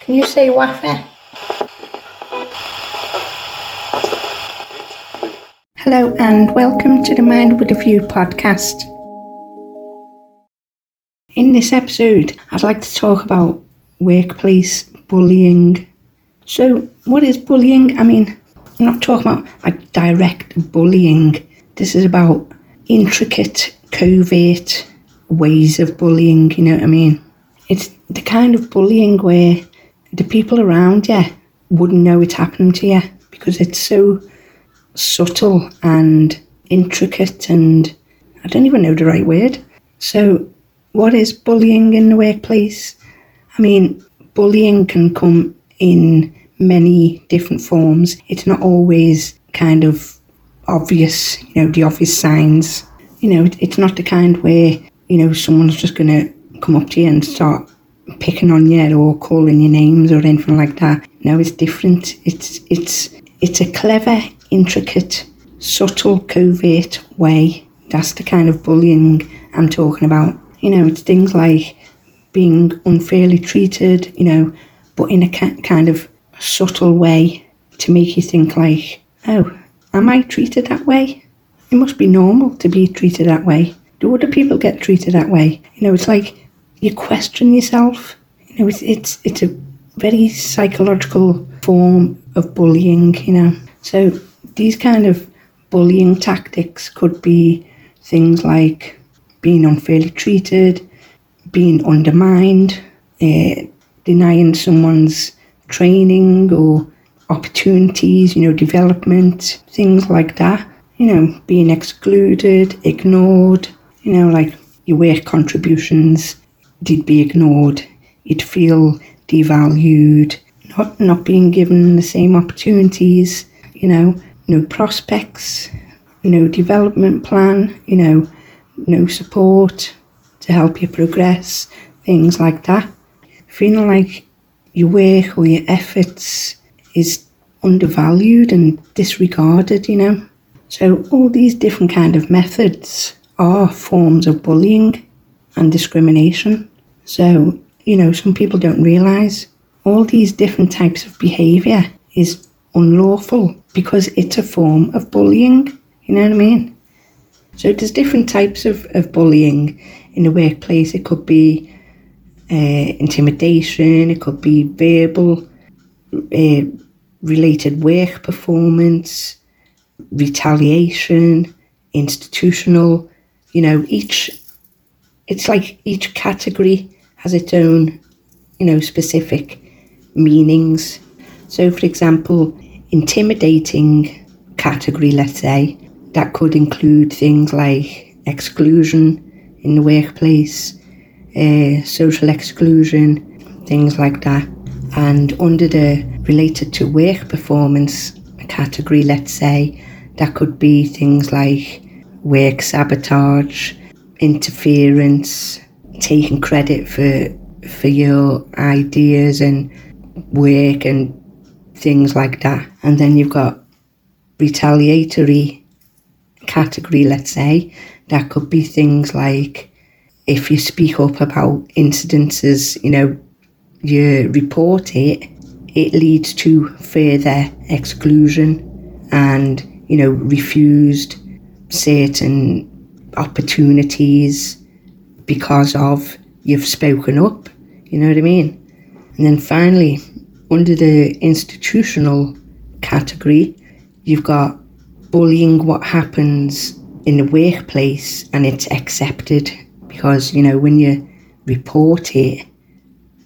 Can you say waffer? Hello and welcome to the Mind with a View podcast. In this episode, I'd like to talk about workplace bullying. So, what is bullying? I mean, I'm not talking about like direct bullying. This is about intricate, covert ways of bullying, you know what I mean? It's the kind of bullying where the people around you wouldn't know it's happening to you because it's so subtle and intricate and I don't even know the right word. So, what is bullying in the workplace? I mean, bullying can come in many different forms. It's not always kind of obvious, you know, the obvious signs. You know, it's not the kind where, you know, someone's just going to come up to you and start picking on you or calling your names or anything like that. No, it's different. It's it's it's a clever, intricate, subtle, covert way. That's the kind of bullying I'm talking about. You know, it's things like being unfairly treated, you know, but in a kind of subtle way to make you think like, oh, am I treated that way? It must be normal to be treated that way. Do other people get treated that way? You know, it's like you question yourself. You know, it's it's it's a very psychological form of bullying. You know, so these kind of bullying tactics could be things like being unfairly treated, being undermined, uh, denying someone's training or opportunities, you know, development, things like that. You know, being excluded, ignored, you know, like your work contributions did be ignored. You'd feel devalued, not not being given the same opportunities, you know, no prospects, no development plan, you know, no support to help you progress, things like that. Feeling like your work or your efforts is undervalued and disregarded, you know. So all these different kind of methods are forms of bullying and discrimination. So, you know, some people don't realise all these different types of behaviour is unlawful because it's a form of bullying. You know what I mean? So there's different types of, of bullying in the workplace. It could be uh, intimidation, it could be verbal, uh, related work performance, retaliation, institutional. You know, each, it's like each category has its own, you know, specific meanings. So, for example, intimidating category, let's say, that could include things like exclusion in the workplace, uh, social exclusion, things like that. And under the related to work performance category, let's say, that could be things like work sabotage, interference, taking credit for for your ideas and work and things like that. And then you've got retaliatory category, let's say, that could be things like if you speak up about incidences, you know, you report it, it leads to further exclusion and, you know, refused certain opportunities because of you've spoken up. You know what I mean? And then finally, under the institutional category, you've got bullying what happens in the workplace and it's accepted because you know when you report it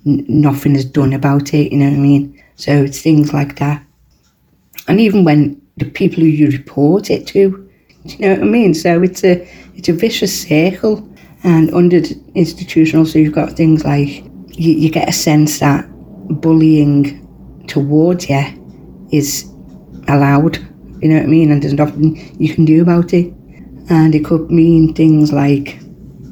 n- nothing is done about it you know what i mean so it's things like that and even when the people who you report it to you know what i mean so it's a it's a vicious circle and under institutional so you've got things like you, you get a sense that bullying towards you is allowed you know what I mean? And there's nothing you can do about it. And it could mean things like,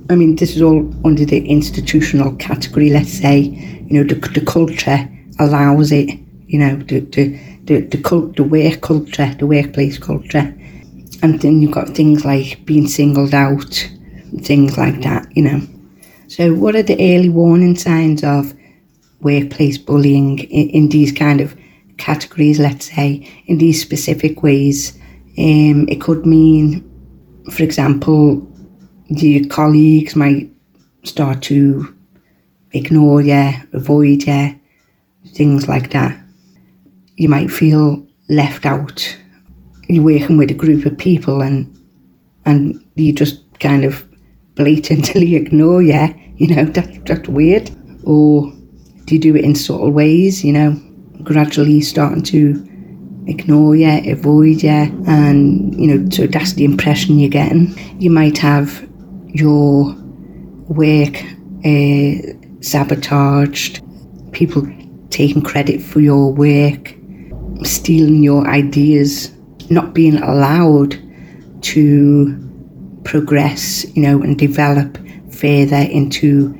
I mean, this is all under the institutional category, let's say, you know, the, the culture allows it, you know, the, the, the, the, cult, the work culture, the workplace culture. And then you've got things like being singled out, things like that, you know. So, what are the early warning signs of workplace bullying in, in these kind of categories, let's say, in these specific ways. Um, it could mean, for example, your colleagues might start to ignore you, avoid you, things like that. You might feel left out. You're working with a group of people and and you just kind of blatantly ignore you, you know, that, that's weird. Or do you do it in subtle ways, you know, gradually starting to ignore you, avoid you, and, you know, so that's the impression you're getting. You might have your work uh, sabotaged, people taking credit for your work, stealing your ideas, not being allowed to progress, you know, and develop further into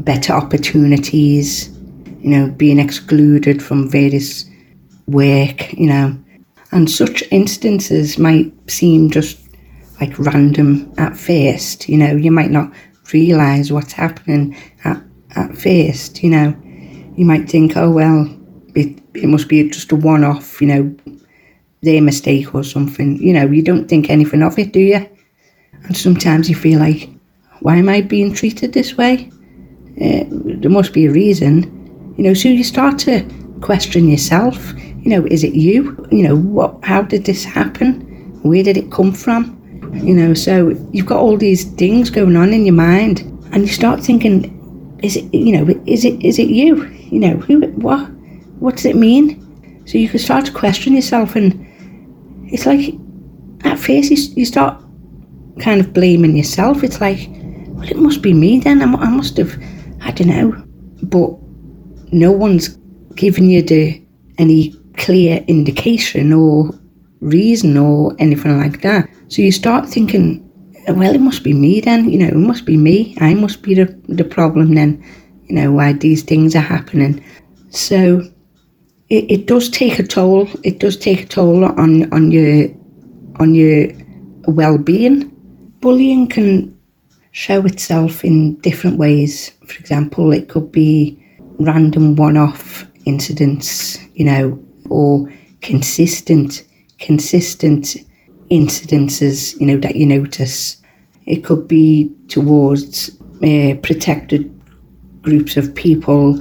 better opportunities, you know, being excluded from various work, you know. And such instances might seem just like random at first, you know, you might not realise what's happening at, at first, you know. You might think, oh, well, it, it must be just a one off, you know, their mistake or something. You know, you don't think anything of it, do you? And sometimes you feel like, why am I being treated this way? Uh, there must be a reason. You know, so you start to question yourself. You know, is it you? You know, what? How did this happen? Where did it come from? You know, so you've got all these things going on in your mind, and you start thinking, is it? You know, is it? Is it you? You know, who? What? What does it mean? So you can start to question yourself, and it's like at first you, you start kind of blaming yourself. It's like, well, it must be me then. I, must have, I don't know. But no one's given you the any clear indication or reason or anything like that. So you start thinking, well, it must be me then. You know, it must be me. I must be the the problem then. You know why these things are happening. So it, it does take a toll. It does take a toll on on your on your well being. Bullying can show itself in different ways. For example, it could be random one off incidents, you know, or consistent consistent incidences, you know, that you notice. It could be towards uh, protected groups of people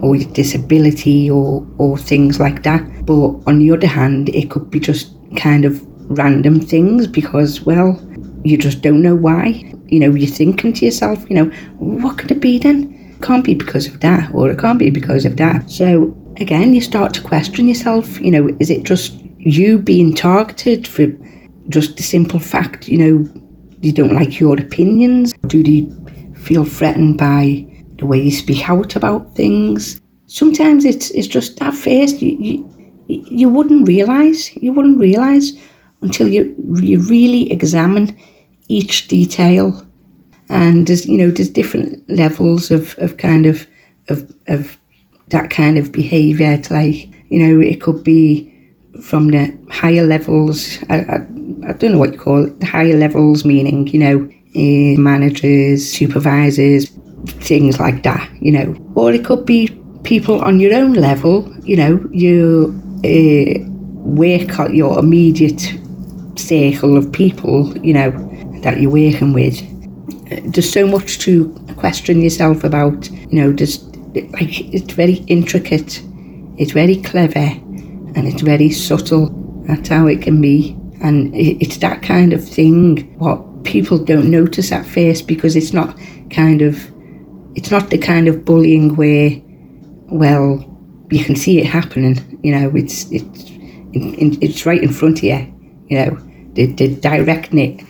or disability or, or things like that. But on the other hand, it could be just kind of random things because, well, you just don't know why. You know, you're thinking to yourself, you know, what could it be then? Can't be because of that, or it can't be because of that. So again, you start to question yourself, you know, is it just you being targeted for just the simple fact, you know, you don't like your opinions? Do they feel threatened by the way you speak out about things. Sometimes it's it's just at first you you, you wouldn't realise you wouldn't realise until you you really examine each detail. And there's you know there's different levels of, of kind of of of that kind of behaviour. It's like you know it could be from the higher levels. I, I, I don't know what you call it. The higher levels meaning you know uh, managers, supervisors, things like that, you know. Or it could be people on your own level, you know, you uh, work at your immediate circle of people, you know, that you're working with. Uh, there's so much to question yourself about, you know, just like it's very intricate, it's very clever, and it's very subtle. That's how it can be. And it's that kind of thing what people don't notice at first because it's not kind of it's not the kind of bullying where, well, you can see it happening. You know, it's it's it's right in front of you. You know, they're, they're directing it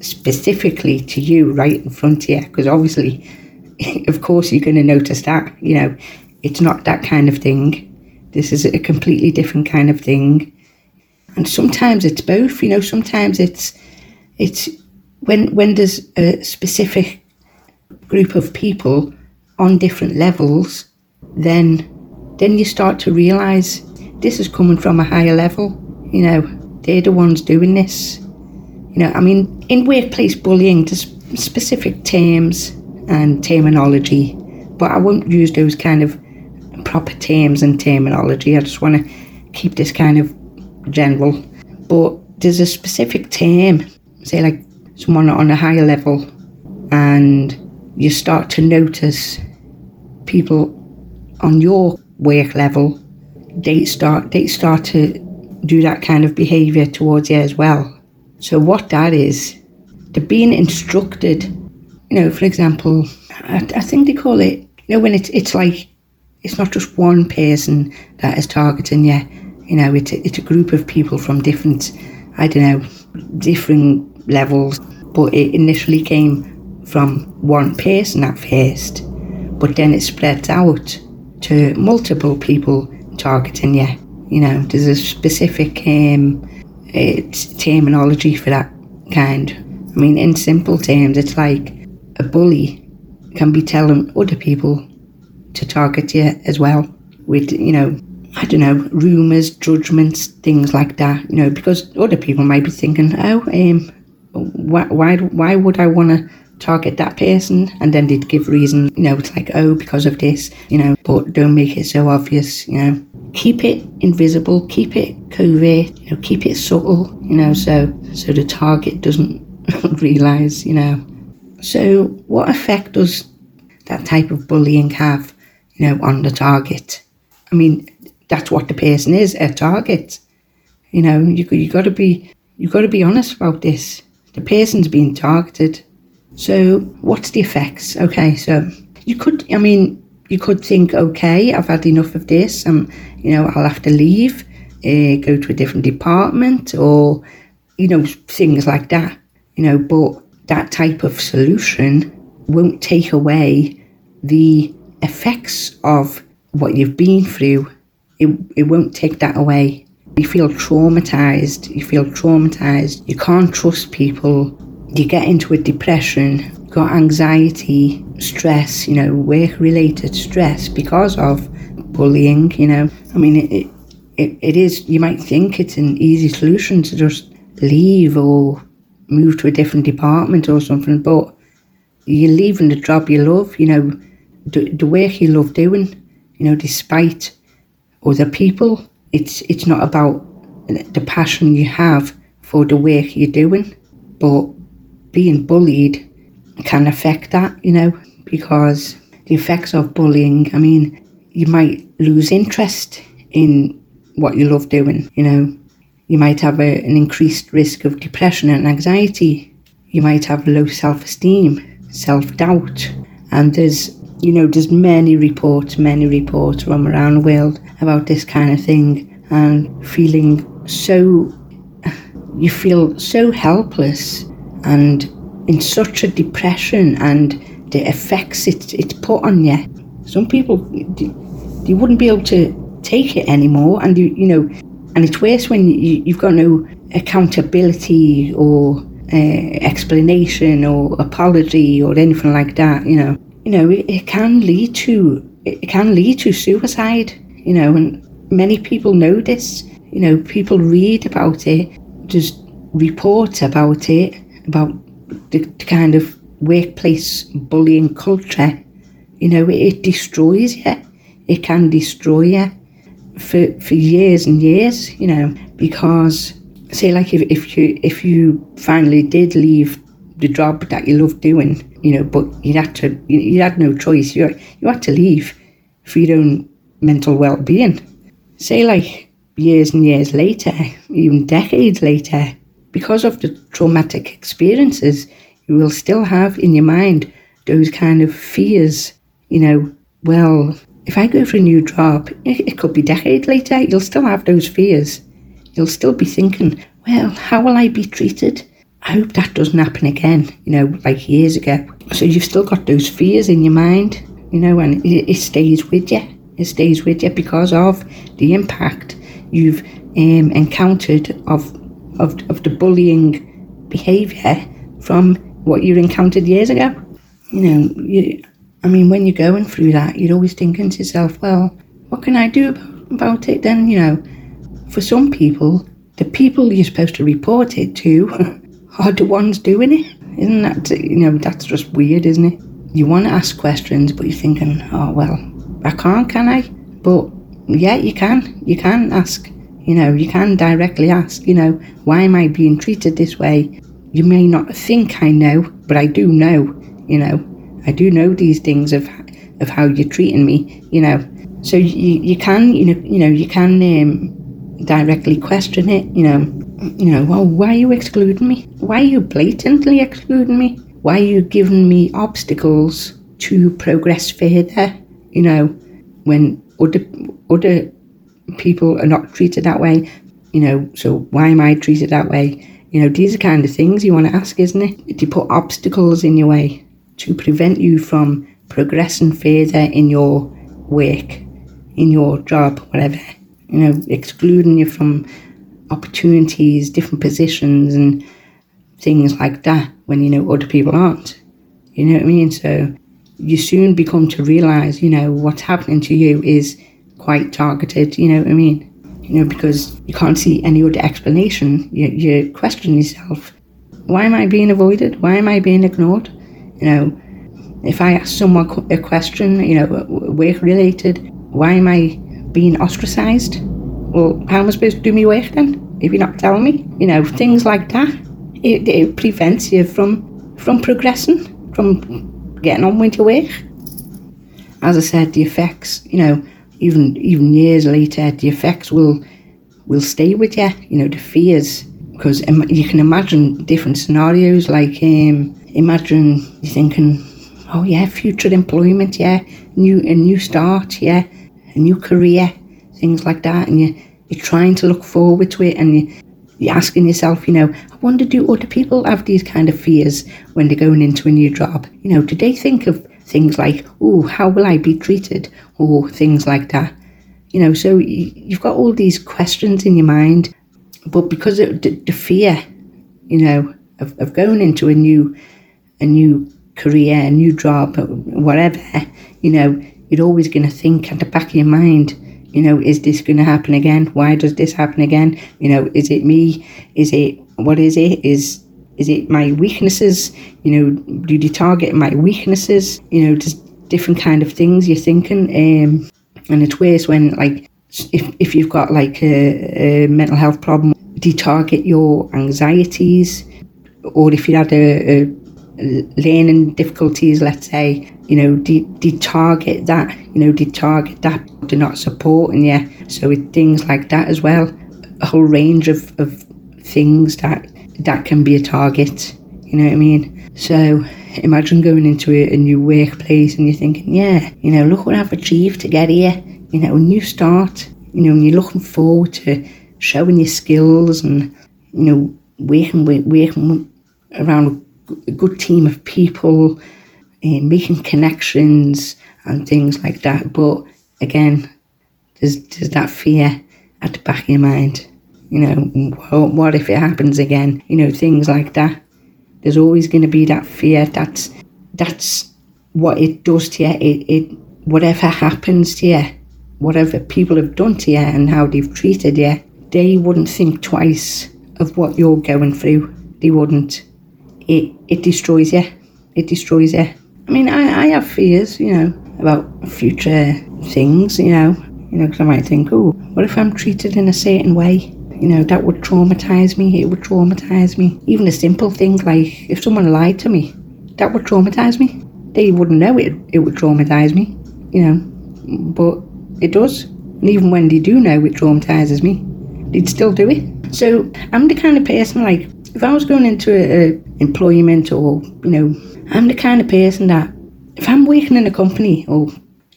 specifically to you, right in front of you, because obviously, of course, you're going to notice that. You know, it's not that kind of thing. This is a completely different kind of thing, and sometimes it's both. You know, sometimes it's it's when when there's a specific group of people on different levels, then then you start to realise this is coming from a higher level. You know, they're the ones doing this. You know, I mean, in workplace bullying, there's specific terms and terminology, but I won't use those kind of proper terms and terminology. I just want to keep this kind of general. But there's a specific term, say like someone on a higher level, and you start to notice people on your work level, they start they start to do that kind of behaviour towards you as well. So what that is, they're being instructed. You know, for example, I, I think they call it. You know, when it's it's like it's not just one person that is targeting you. You know, it's a, it's a group of people from different, I don't know, different levels. But it initially came from one person at first, but then it spreads out to multiple people targeting you. You know, there's a specific um, it's terminology for that kind. I mean, in simple terms, it's like a bully can be telling other people to target you as well with, you know, I don't know, rumours, judgments, things like that, you know, because other people might be thinking, oh, um, why, why, why would I want to target that person? And then they'd give reason, you know, it's like, oh, because of this, you know, but don't make it so obvious, you know. Keep it invisible, keep it covert, you know, keep it subtle, you know, so so the target doesn't realise, you know. So what effect does that type of bullying have, you know, on the target? I mean, that's what the person is, a target. You know, you you got to be you got to be honest about this. The person's being targeted. So, what's the effects? Okay, so you could, I mean, you could think, okay, I've had enough of this. Um, you know, I'll have to leave, uh, go to a different department, or you know, things like that. You know, but that type of solution won't take away the effects of what you've been through. It, it won't take that away. You feel traumatized. You feel traumatized. You can't trust people. You get into a depression. Got anxiety, stress. You know, work-related stress because of bullying. You know, I mean, it, it, it is. You might think it's an easy solution to just leave or move to a different department or something, but you're leaving the job you love. You know, the, the work you love doing. You know, despite other people it's it's not about the passion you have for the work you're doing, but being bullied can affect that, you know, because the effects of bullying, I mean, you might lose interest in what you love doing, you know. You might have a, an increased risk of depression and anxiety. You might have low self esteem, self doubt. And there's, you know, there's many reports, many reports from around the world about this kind of thing and feeling so, you feel so helpless and in such a depression and the effects it, it's put on you. Some people, you wouldn't be able to take it anymore and you, you know, and it's worse when you, you've got no accountability or uh, explanation or apology or anything like that, you know. You know, it, it can lead to it can lead to suicide, you know, and many people know this. You know, people read about it, just reports about it, about the, the kind of workplace bullying culture. You know, it, it destroys you. It can destroy you for for years and years. You know, because say like if, if you if you finally did leave the job that you loved doing, you know, but you had to you, you had no choice. You you had to leave for your own mental well being say like years and years later, even decades later, because of the traumatic experiences, you will still have in your mind those kind of fears. You know, well, if I go for a new job, it, could be decades later, you'll still have those fears. You'll still be thinking, well, how will I be treated? I hope that doesn't happen again, you know, like years ago. So you've still got those fears in your mind, you know, and it, it stays with you it stays with you because of the impact you've um, encountered of, of of the bullying behaviour from what you encountered years ago. You know, you, I mean, when you're going through that, you're always thinking to yourself, well, what can I do about, it then? You know, for some people, the people you're supposed to report it to are the ones doing it. Isn't that, you know, that's just weird, isn't it? You want to ask questions, but you're thinking, oh, well, I can't, can I? But yeah, you can. You can ask. You know, you can directly ask, you know, why am I being treated this way? You may not think I know, but I do know, you know. I do know these things of of how you're treating me, you know. So you, you can, you know, you know, you can um, directly question it, you know. You know, well, why are you excluding me? Why are you blatantly excluding me? Why are you giving me obstacles to progress further? You know, when other other people are not treated that way, you know, so why am I treated that way? You know, these are kind of things you want to ask, isn't it? To put obstacles in your way to prevent you from progressing further in your work, in your job, whatever. You know, excluding you from opportunities, different positions, and things like that when you know other people aren't. You know what I mean? So you soon become to realize, you know, what's happening to you is quite targeted. You know what I mean? You know, because you can't see any other explanation. You, you question yourself: Why am I being avoided? Why am I being ignored? You know, if I ask someone a question, you know, work related, why am I being ostracised? Well, how am I supposed to do my work then? If you're not telling me, you know, things like that. It, it prevents you from from progressing, from getting on with your work. As I said, the effects, you know, even even years later, the effects will will stay with you. You know, the fears, because you can imagine different scenarios. Like, um, imagine you're thinking, oh yeah, future employment, yeah, new a new start, yeah, a new career, things like that, and you you're trying to look forward to it, and you you're asking yourself, you know, I wonder do other people have these kind of fears when they're going into a new job? You know, do they think of things like, oh, how will I be treated, or things like that? You know, so you've got all these questions in your mind, but because of the fear, you know, of, of going into a new a new career, a new job, whatever, you know, you're always going to think at the back of your mind, you know, is this going to happen again? Why does this happen again? You know, is it me? Is it, what is it? Is, is it my weaknesses? You know, do you target my weaknesses? You know, just different kind of things you're thinking. Um, and it's worse when, like, if, if you've got like a, a mental health problem, do you target your anxieties? Or if you had a, a learning difficulties, let's say, you know, did, did target that, you know, did target that, they're not supporting you. So with things like that as well, a whole range of, of things that that can be a target, you know what I mean? So imagine going into a, a new workplace and you're thinking, yeah, you know, look what I've achieved to get here, you know, new start, you know, and you're looking forward to showing your skills and, you know, working working around a good team of people, uh, making connections and things like that. But again, there's, there's that fear at the back of your mind. You know, what, what if it happens again? You know, things like that. There's always going to be that fear. That's that's what it does to you. It, it whatever happens to you, whatever people have done to you and how they've treated you, they wouldn't think twice of what you're going through. They wouldn't it, it destroys you. It destroys you. I mean, I, I have fears, you know, about future things, you know, you know, because I might think, oh, what if I'm treated in a certain way? You know, that would traumatise me. It would traumatise me. Even a simple thing like if someone lied to me, that would traumatise me. They wouldn't know it. It would traumatise me, you know, but it does. And even when they do know it traumatises me, they'd still do it. So I'm the kind of person like if I was going into a employment or you know, I'm the kind of person that if I'm working in a company or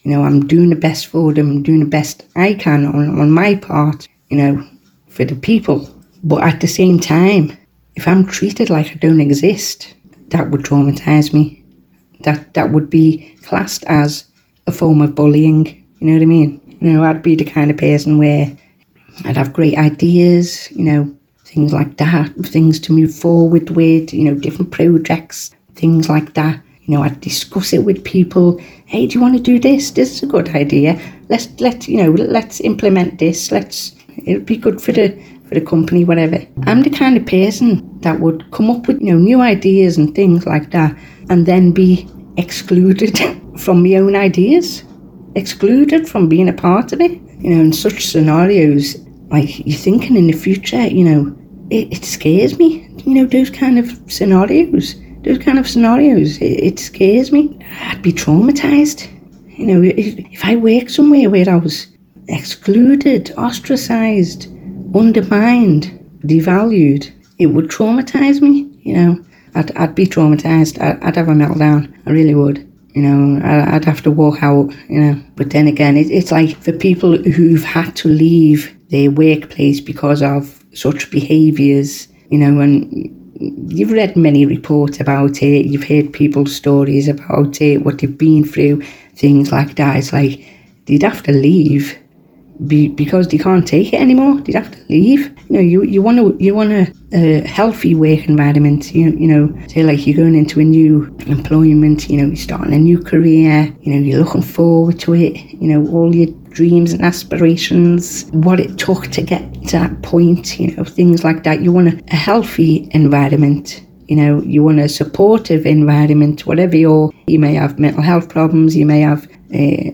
you know I'm doing the best for them, doing the best I can on, on my part, you know, for the people. But at the same time, if I'm treated like I don't exist, that would traumatise me. That that would be classed as a form of bullying. You know what I mean? You know, I'd be the kind of person where I'd have great ideas, you know, things like that, things to move forward with, you know, different projects, things like that. You know, I'd discuss it with people. Hey, do you want to do this? This is a good idea. Let's let you know. Let's implement this. Let's. It'd be good for the for the company, whatever. I'm the kind of person that would come up with you know new ideas and things like that, and then be excluded from my own ideas. excluded from being a part of it. You know, in such scenarios, like you're thinking in the future, you know, it, it scares me. You know, those kind of scenarios, those kind of scenarios, it, it scares me. I'd be traumatized. You know, if, if I worked somewhere where I was excluded, ostracized, undermined, devalued, it would traumatize me. You know, I'd, I'd be traumatized. I'd, I'd have a meltdown. I really would. You know, I'd have to walk out, you know. But then again, it, it's like for people who've had to leave their workplace because of such behaviours, you know, and you've read many reports about it, you've heard people's stories about it, what they've been through, things like that. It's like they'd have to leave be, because they can't take it anymore. They'd have to leave. You know, you, you want to you want a, a healthy work environment. You you know, say like you're going into a new employment. You know, you're starting a new career. You know, you're looking forward to it. You know, all your dreams and aspirations, what it took to get to that point. You know, things like that. You want a, healthy environment you know you want a supportive environment whatever you're you may have mental health problems you may have uh,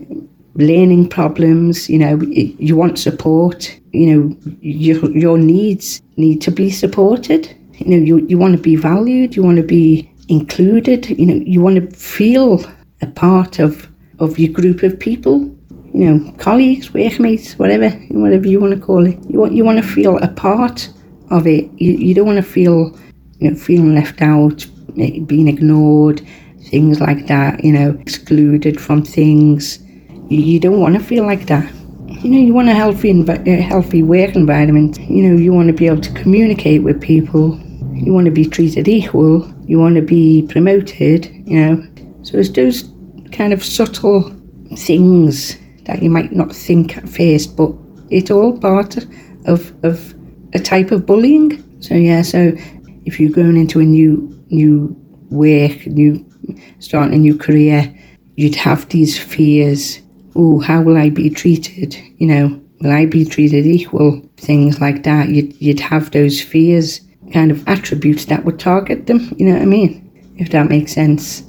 learning problems, you know, you want support, you know, your, your needs need to be supported. You know, you, you want to be valued, you want to be included, you know, you want to feel a part of, of your group of people, you know, colleagues, workmates, whatever, whatever you want to call it. You want, you want to feel a part of it. You, you don't want to feel, you know, feeling left out, eh, being ignored, things like that, you know, excluded from things you don't want to feel like that. You know, you want a healthy, a healthy work environment. You know, you want to be able to communicate with people. You want to be treated equal. You want to be promoted. You know, so it's those kind of subtle things that you might not think at first, but it's all part of of a type of bullying. So yeah, so if you're going into a new new work, new starting a new career, you'd have these fears oh, how will I be treated? You know, will I be treated equal? Things like that. You'd, you'd have those fears, kind of attributes that would target them. You know what I mean? If that makes sense.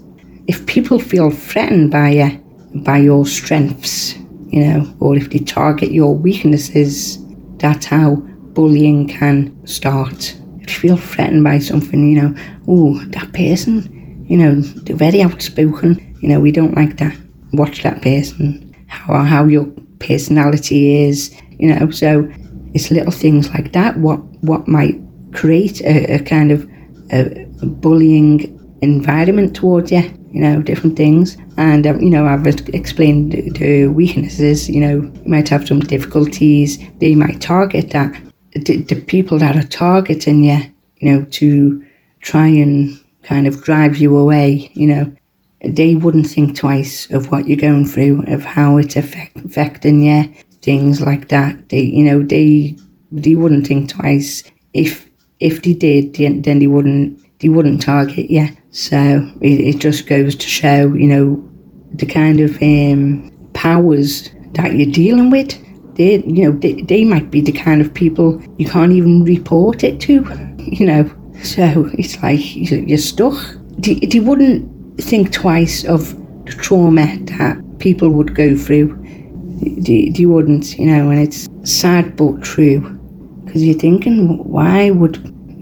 If people feel threatened by you, by your strengths, you know, or if they target your weaknesses, that's how bullying can start. If you feel threatened by something, you know, oh, that person, you know, they're very outspoken, you know, we don't like that. Watch that person how, how your personality is, you know. So it's little things like that. What what might create a, a kind of a, a bullying environment towards you, you know, different things. And, um, you know, I've explained the, weaknesses, you know, you might have some difficulties, they might target that. The, the people that are targeting you, you know, to try and kind of drive you away, you know, they wouldn't think twice of what you're going through, of how it's affect, affecting you, things like that. They, you know, they they wouldn't think twice. If if they did, then they wouldn't they wouldn't target you. So it, it just goes to show, you know, the kind of um, powers that you're dealing with. They, you know, they, they might be the kind of people you can't even report it to, you know. So it's like you're stuck. They, they wouldn't think twice of the trauma that people would go through. They, they wouldn't, you know, and it's sad but true. Because you're thinking, why would,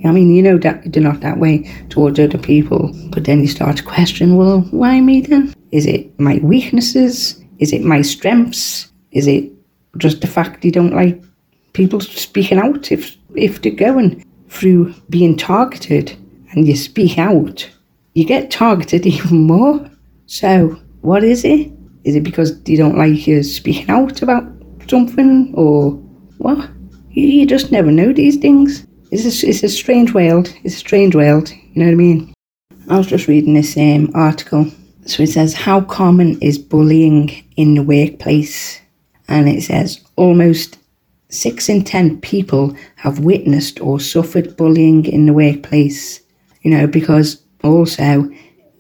I mean, you know that they're not that way towards other people, but then you start to question, well, why me then? Is it my weaknesses? Is it my strengths? Is it just the fact you don't like people speaking out if if they're going through being targeted and you speak out you get targeted even more. So, what is it? Is it because you don't like you speaking out about something, or what? You, just never know these things. It's a, it's a strange world. It's a strange world. You know what I mean? I was just reading this um, article. So it says, How common is bullying in the workplace? And it says, Almost six in ten people have witnessed or suffered bullying in the workplace. You know, because also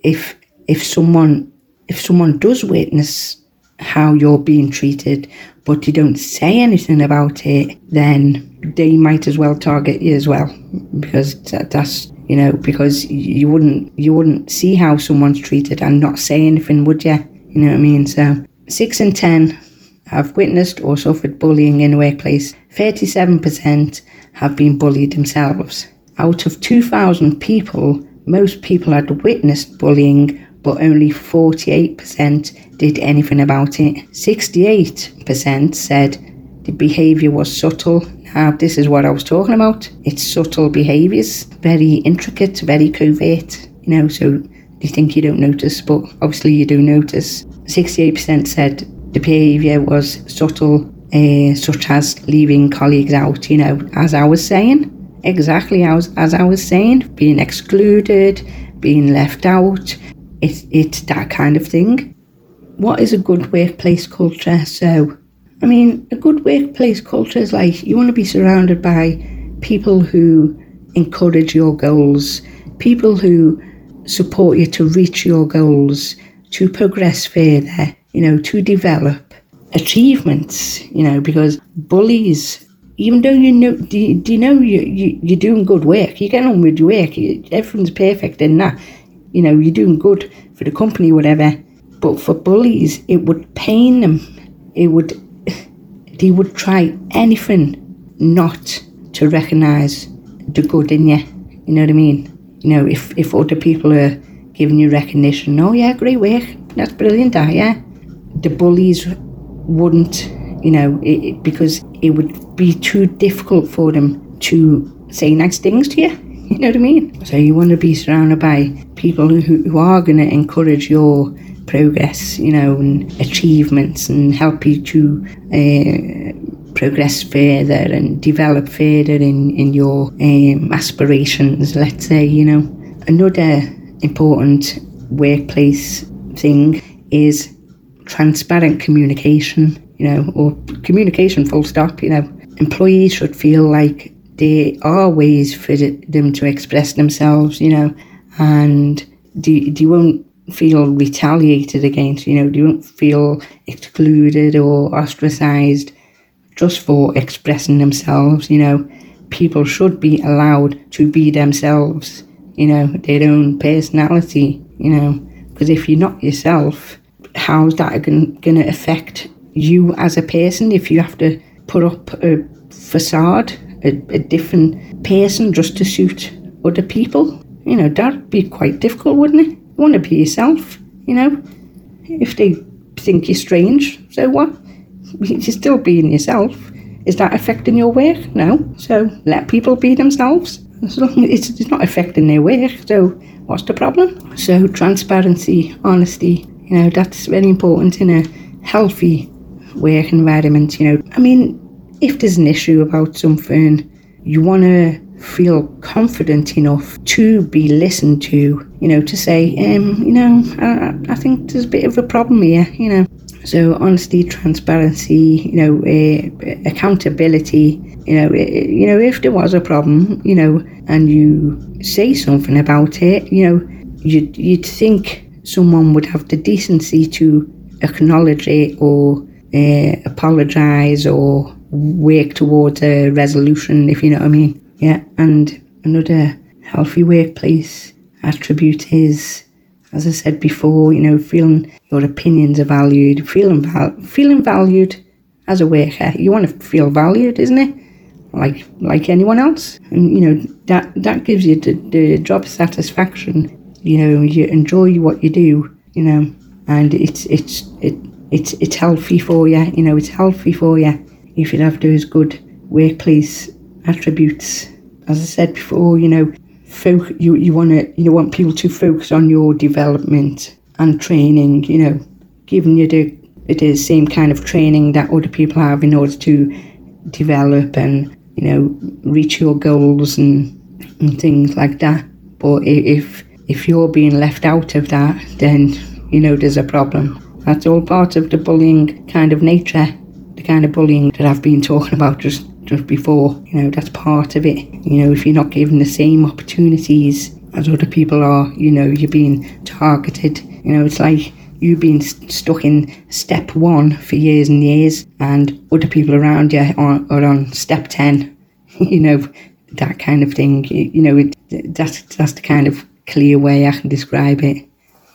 if if someone if someone does witness how you're being treated but you don't say anything about it then they might as well target you as well because that, that's you know because you wouldn't you wouldn't see how someone's treated and not say anything would you you know what i mean so six in ten have witnessed or suffered bullying in the workplace. 37% have been bullied themselves. Out of 2,000 people, most people had witnessed bullying, but only 48% did anything about it. 68% said the behaviour was subtle. Now, this is what I was talking about. It's subtle behaviours, very intricate, very covert, you know, so you think you don't notice, but obviously you do notice. 68% said the behaviour was subtle, uh, such as leaving colleagues out, you know, as I was saying. Exactly as, as I was saying, being excluded, being left out. It's, it's that kind of thing. What is a good workplace culture? So, I mean, a good workplace culture is like you want to be surrounded by people who encourage your goals, people who support you to reach your goals, to progress further, you know, to develop achievements, you know, because bullies, even though you know, do you, do you know you, you, you're doing good work, you get on with your work, you, everything's perfect in that, you know, you're doing good for the company, whatever. But for bullies, it would pain them. It would, they would try anything not to recognise the good in you. You know what I mean? You know, if, if other people are giving you recognition, oh yeah, great work, that's brilliant, that, yeah the bullies wouldn't, you know, it, because it would be too difficult for them to say nice things to you. You know what I mean? So you want to be surrounded by people who, who are going to encourage your progress, you know, and achievements and help you to uh, progress further and develop further in, in your um, aspirations, let's say, you know. Another important workplace thing is transparent communication, you know, or communication full stop, you know. Employees should feel like there are ways for them to express themselves, you know, and they, they won't feel retaliated against, you know, they won't feel excluded or ostracized just for expressing themselves, you know. People should be allowed to be themselves, you know, their own personality, you know, because if you're not yourself, how's that going to affect you as a person if you have to put up a facade, a, a different person just to suit other people? You know, that'd be quite difficult, wouldn't it? Want to be yourself, you know? If they think you're strange, so what? You're still being yourself. Is that affecting your work? No. So let people be themselves. As long as it's not affecting their work, so what's the problem? So transparency, honesty, you know, that's very important in a healthy work environment. You know, I mean, if there's an issue about something, you want to feel confident enough to be listened to, you know, to say, um, you know, I, I think there's a bit of a problem here, you know. So honesty, transparency, you know, uh, accountability, you know, you know, if there was a problem, you know, and you say something about it, you know, you'd, you'd think someone would have the decency to acknowledge it or uh, apologise or work towards a resolution, if you know what I mean. Yeah, and another healthy workplace attribute is, as I said before, you know, feeling your opinions are valued, feeling val- feeling valued as a worker. You want to feel valued, isn't it? Like like anyone else, and you know that that gives you the, the job satisfaction you know you enjoy what you do you know and it's it's it, it's it's healthy for you you know it's healthy for you if you have those good workplace attributes as i said before you know folk you, you want to you want people to focus on your development and training you know giving you the the same kind of training that other people have in order to develop and you know reach your goals and and things like that but if if you're being left out of that, then you know there's a problem. That's all part of the bullying kind of nature, the kind of bullying that I've been talking about just just before. You know, that's part of it. You know, if you're not given the same opportunities as other people are, you know, you're being targeted. You know, it's like you've been st- stuck in step one for years and years, and other people around you are, are on step 10. you know, that kind of thing. You, you know, it, that's, that's the kind of clear way I can describe it.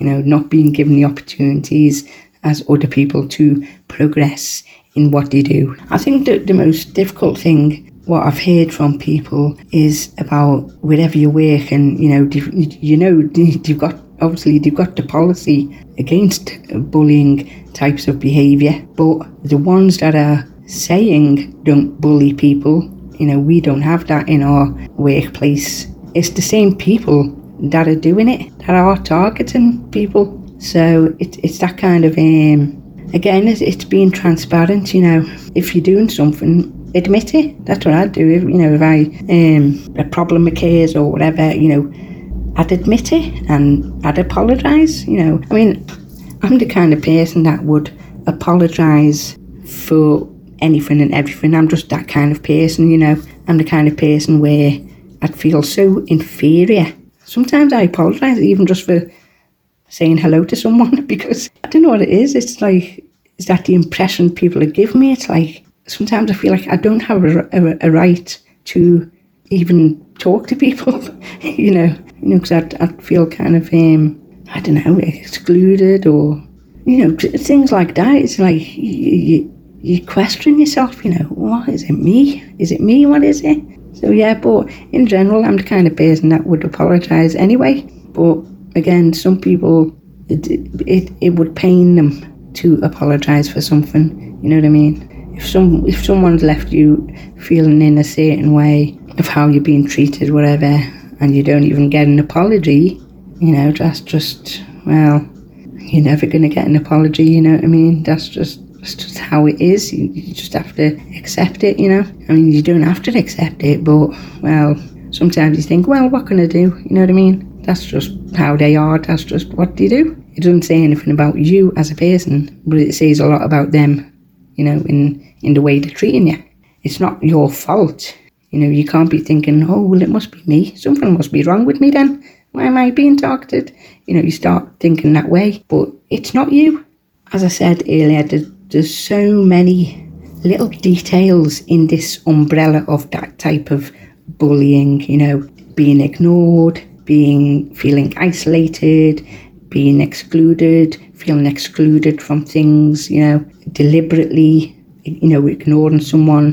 You know, not being given the opportunities as other people to progress in what they do. I think that the most difficult thing what I've heard from people is about wherever you work and you know you know you've got obviously they've got the policy against bullying types of behaviour but the ones that are saying don't bully people you know we don't have that in our workplace it's the same people that are doing it that are targeting people so it, it's that kind of um again it's, being transparent you know if you're doing something admit it. That's what I'd do. If, you know, if I um, a problem occurs or whatever, you know, I'd admit it and I'd apologise. You know, I mean, I'm the kind of person that would apologise for anything and everything. I'm just that kind of person. You know, I'm the kind of person where I'd feel so inferior. Sometimes I apologise even just for saying hello to someone because I don't know what it is. It's like is that the impression people giving me? It's like sometimes I feel like I don't have a, a, a right to even talk to people, you know, you know, because I'd, I'd feel kind of, um, I don't know, excluded or, you know, things like that. It's like you, you, you question yourself, you know, what is it me? Is it me? What is it? So yeah, but in general, I'm the kind of person that would apologise anyway. But again, some people, it, it, it would pain them to apologise for something. You know what I mean? if some if someone's left you feeling in a certain way of how you're being treated, whatever, and you don't even get an apology, you know, that's just well, you're never to get an apology. You know what I mean? That's just that's just how it is. You, you just have to accept it. You know, I mean, you don't have to accept it, but well, sometimes you think, well, what can I do? You know what I mean? That's just how they are. That's just what they do. It doesn't say anything about you as a person, but it says a lot about them you know, in, in the way they're treating you. It's not your fault. You know, you can't be thinking, oh, well, it must be me. Something must be wrong with me then. Why am I being targeted? You know, you start thinking that way, but it's not you. As I said earlier, there's, there's so many little details in this umbrella of that type of bullying, you know, being ignored, being feeling isolated, being excluded, feeling excluded from things, you know, deliberately, you know, ignoring someone,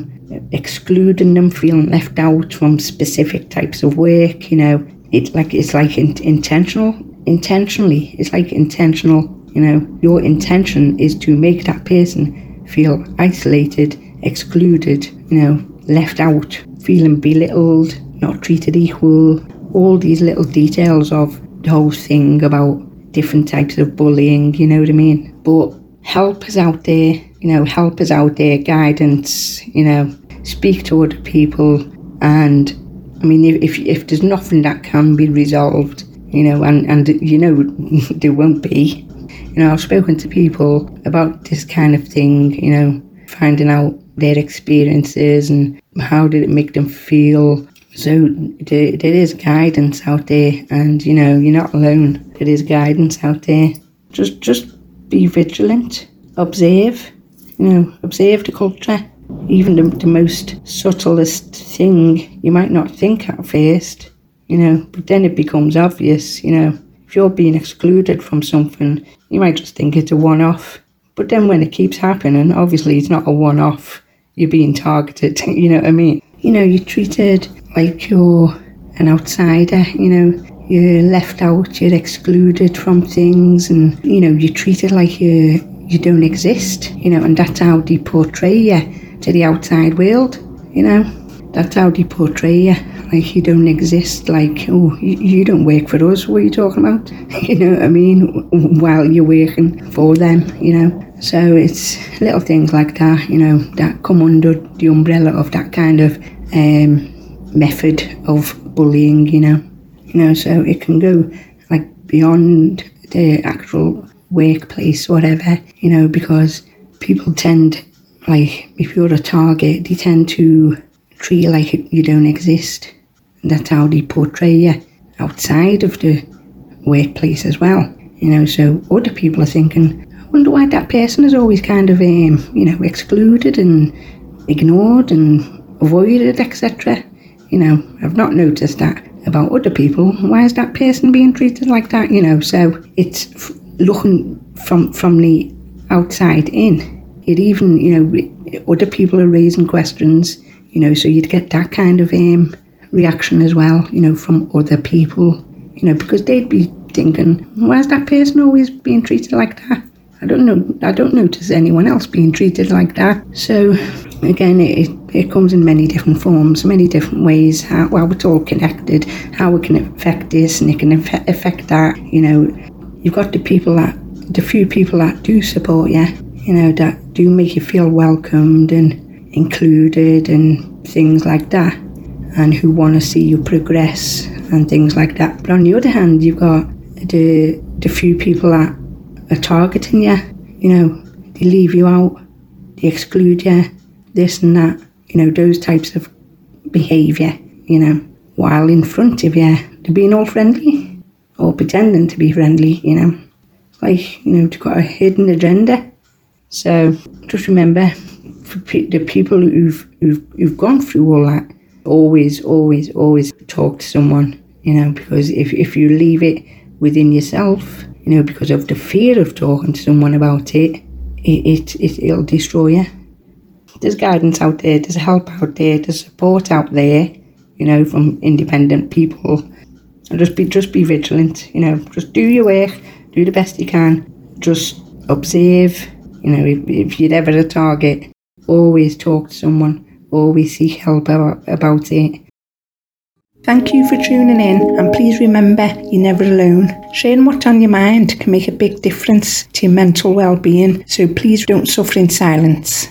excluding them, feeling left out from specific types of work, you know, it's like it's like in, intentional, intentionally. It's like intentional, you know, your intention is to make that person feel isolated, excluded, you know, left out, feeling belittled, not treated equal, all these little details of the whole thing about different types of bullying, you know what I mean? But help is out there, you know, help is out there, guidance, you know, speak to other people. And I mean, if, if there's nothing that can be resolved, you know, and, and you know, there won't be, you know, I've spoken to people about this kind of thing, you know, finding out their experiences and how did it make them feel so there, is guidance out there, and you know you're not alone. There is guidance out there. Just just be vigilant, observe. You know, observe the culture. Even the, the most subtlest thing you might not think at first. You know, but then it becomes obvious. You know, if you're being excluded from something, you might just think it's a one-off. But then when it keeps happening, obviously it's not a one-off. You're being targeted. you know what I mean? You know, you're treated like you're an outsider, you know, you're left out, you're excluded from things, and you know, you're treated like you you don't exist, you know, and that's how they portray you to the outside world, you know. That's how they portray you, like you don't exist, like, oh, you, you don't work for us, what are you talking about? you know what I mean? While you're working for them, you know. So it's little things like that, you know, that come under the umbrella of that kind of um, method of bullying, you know. You know, so it can go like beyond the actual workplace, whatever, you know, because people tend, like, if you're a target, they tend to treat you like you don't exist. And that's how they portray you outside of the workplace as well. You know, so other people are thinking, wonder why that person is always kind of, um, you know, excluded and ignored and avoided, etc. You know, I've not noticed that about other people. Why is that person being treated like that? You know, so it's f- looking from from the outside in. It even, you know, other people are raising questions, you know, so you'd get that kind of um, reaction as well, you know, from other people, you know, because they'd be thinking, why is that person always being treated like that? I don't know. I don't notice anyone else being treated like that. So, again, it, it comes in many different forms, many different ways. How well it's all connected, how it can affect this and it can affect that. You know, you've got the people that, the few people that do support you. You know, that do make you feel welcomed and included and things like that, and who want to see you progress and things like that. But on the other hand, you've got the the few people that are targeting you. You know, they leave you out, they exclude you, this and that. You know, those types of behaviour. You know, while in front of you, they're being all friendly or pretending to be friendly. You know, like you know, they've got a hidden agenda. So just remember, for pe- the people who've, who've who've gone through all that, always, always, always talk to someone. You know, because if if you leave it within yourself, you know, because of the fear of talking to someone about it, it, it, it it'll destroy you. There's guidance out there, there's help out there, there's support out there, you know, from independent people. And just be just be vigilant, you know, just do your work, do the best you can, just observe, you know, if, if you're ever a target, always talk to someone, always seek help about, about it. Thank you for tuning in, and please remember you're never alone. Sharing what's on your mind can make a big difference to your mental well being, so please don't suffer in silence.